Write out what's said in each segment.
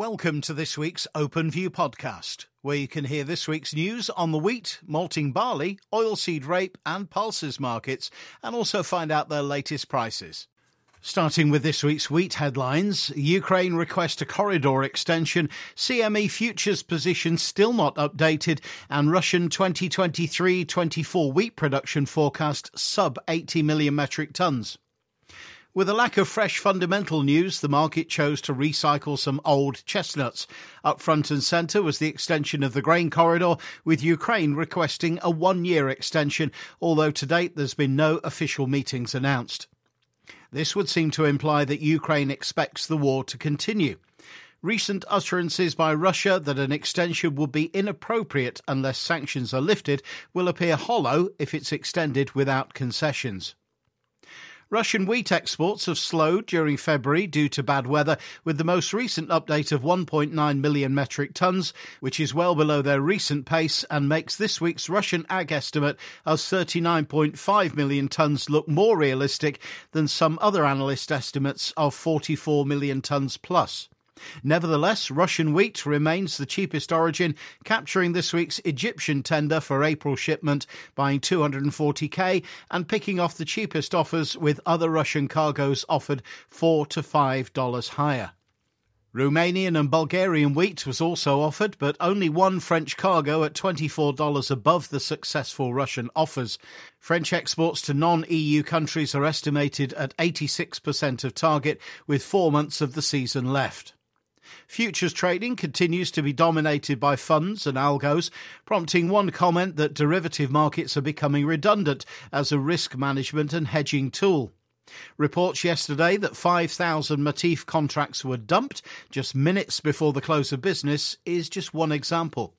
Welcome to this week's Open View podcast, where you can hear this week's news on the wheat, malting barley, oilseed rape, and pulses markets, and also find out their latest prices. Starting with this week's wheat headlines, Ukraine requests a corridor extension, CME futures position still not updated, and Russian 2023 24 wheat production forecast sub 80 million metric tonnes. With a lack of fresh fundamental news, the market chose to recycle some old chestnuts. Up front and centre was the extension of the grain corridor, with Ukraine requesting a one year extension, although to date there's been no official meetings announced. This would seem to imply that Ukraine expects the war to continue. Recent utterances by Russia that an extension would be inappropriate unless sanctions are lifted will appear hollow if it's extended without concessions. Russian wheat exports have slowed during February due to bad weather, with the most recent update of 1.9 million metric tonnes, which is well below their recent pace and makes this week's Russian ag estimate of 39.5 million tonnes look more realistic than some other analyst estimates of 44 million tonnes plus. Nevertheless, Russian wheat remains the cheapest origin, capturing this week's Egyptian tender for April shipment, buying 240k and picking off the cheapest offers with other Russian cargoes offered 4 to $5 higher. Romanian and Bulgarian wheat was also offered, but only one French cargo at $24 above the successful Russian offers. French exports to non EU countries are estimated at 86% of target, with four months of the season left. Futures trading continues to be dominated by funds and algos, prompting one comment that derivative markets are becoming redundant as a risk management and hedging tool. Reports yesterday that 5,000 Matif contracts were dumped just minutes before the close of business is just one example.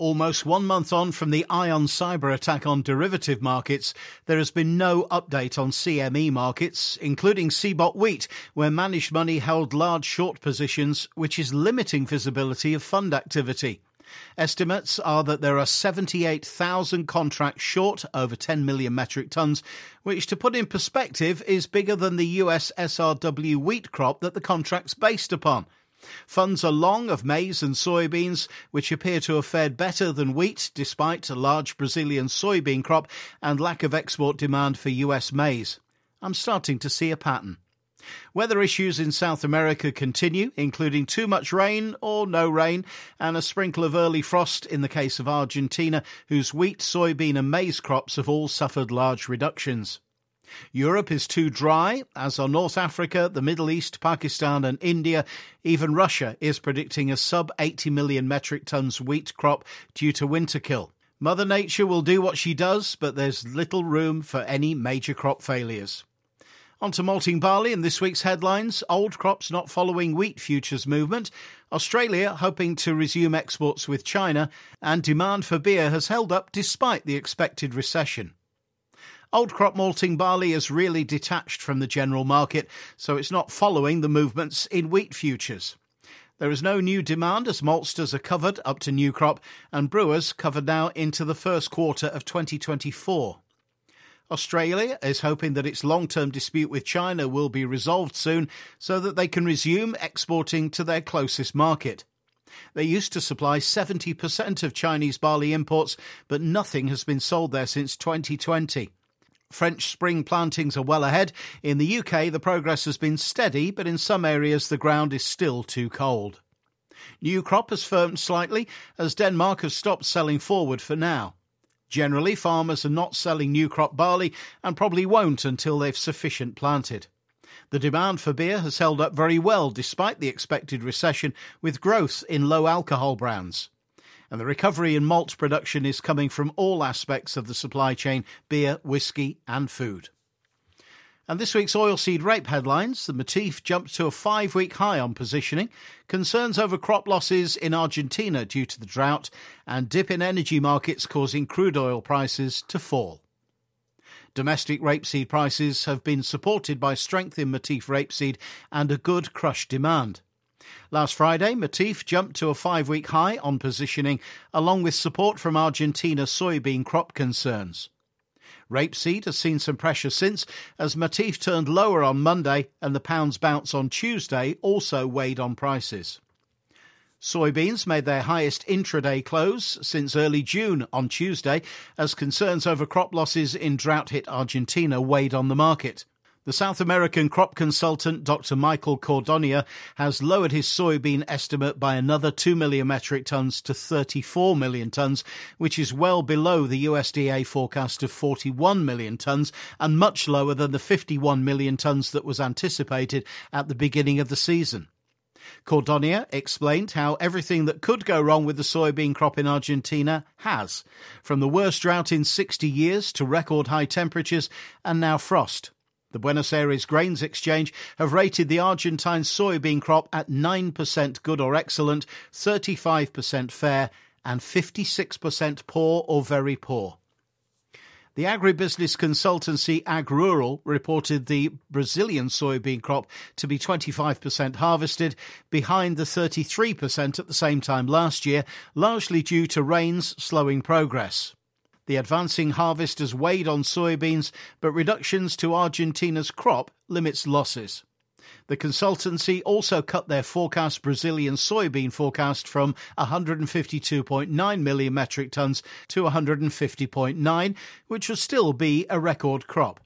Almost one month on from the Ion cyber attack on derivative markets, there has been no update on CME markets, including CBOT Wheat, where managed money held large short positions, which is limiting visibility of fund activity. Estimates are that there are 78,000 contracts short over 10 million metric tons, which, to put in perspective, is bigger than the US SRW wheat crop that the contract's based upon. Funds are long of maize and soybeans, which appear to have fared better than wheat despite a large Brazilian soybean crop and lack of export demand for US maize. I'm starting to see a pattern. Weather issues in South America continue, including too much rain or no rain, and a sprinkle of early frost in the case of Argentina, whose wheat, soybean, and maize crops have all suffered large reductions. Europe is too dry, as are North Africa, the Middle East, Pakistan, and India. Even Russia is predicting a sub 80 million metric tons wheat crop due to winter kill. Mother Nature will do what she does, but there's little room for any major crop failures. On to malting barley in this week's headlines. Old crops not following wheat futures movement. Australia hoping to resume exports with China. And demand for beer has held up despite the expected recession. Old crop malting barley is really detached from the general market, so it's not following the movements in wheat futures. There is no new demand as maltsters are covered up to new crop and brewers covered now into the first quarter of 2024. Australia is hoping that its long term dispute with China will be resolved soon so that they can resume exporting to their closest market. They used to supply 70% of Chinese barley imports, but nothing has been sold there since 2020. French spring plantings are well ahead. In the UK, the progress has been steady, but in some areas the ground is still too cold. New crop has firmed slightly as Denmark has stopped selling forward for now. Generally, farmers are not selling new crop barley and probably won't until they've sufficient planted. The demand for beer has held up very well despite the expected recession, with growth in low alcohol brands and the recovery in malt production is coming from all aspects of the supply chain beer, whisky, and food. And this week's oilseed rape headlines the Matif jumped to a five week high on positioning, concerns over crop losses in Argentina due to the drought, and dip in energy markets causing crude oil prices to fall. Domestic rapeseed prices have been supported by strength in Matif rapeseed and a good crush demand. Last Friday, Matif jumped to a five week high on positioning, along with support from Argentina soybean crop concerns. Rapeseed has seen some pressure since, as Matif turned lower on Monday and the pound's bounce on Tuesday also weighed on prices. Soybeans made their highest intraday close since early June on Tuesday as concerns over crop losses in drought hit Argentina weighed on the market. The South American crop consultant Dr. Michael Cordonnier has lowered his soybean estimate by another 2 million metric tons to 34 million tons, which is well below the USDA forecast of 41 million tons and much lower than the 51 million tons that was anticipated at the beginning of the season. Cordonnier explained how everything that could go wrong with the soybean crop in Argentina has, from the worst drought in 60 years to record high temperatures and now frost. The Buenos Aires Grains Exchange have rated the Argentine soybean crop at 9% good or excellent, 35% fair, and 56% poor or very poor. The agribusiness consultancy AgRural reported the Brazilian soybean crop to be 25% harvested, behind the 33% at the same time last year, largely due to rains slowing progress. The advancing harvest has weighed on soybeans, but reductions to Argentina's crop limits losses. The consultancy also cut their forecast Brazilian soybean forecast from 152.9 million metric tons to 150.9, which will still be a record crop.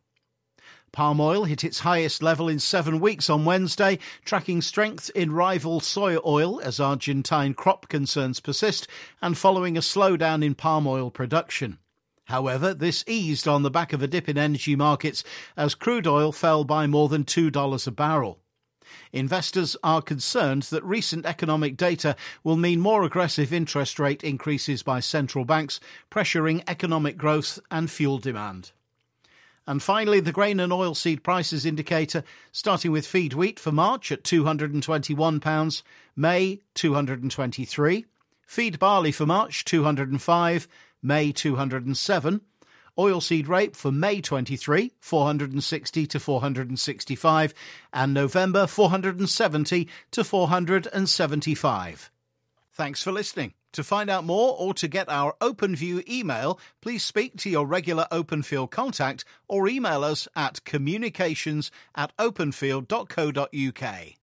Palm oil hit its highest level in seven weeks on Wednesday, tracking strength in rival soy oil as Argentine crop concerns persist and following a slowdown in palm oil production. However, this eased on the back of a dip in energy markets as crude oil fell by more than $2 a barrel. Investors are concerned that recent economic data will mean more aggressive interest rate increases by central banks, pressuring economic growth and fuel demand. And finally, the grain and oilseed prices indicator, starting with feed wheat for March at £221, May 223, feed barley for March 205, May 207. Oilseed rape for May 23, 460 to 465, and November 470 to 475. Thanks for listening. To find out more or to get our OpenView email, please speak to your regular OpenField contact or email us at communications at openfield.co.uk.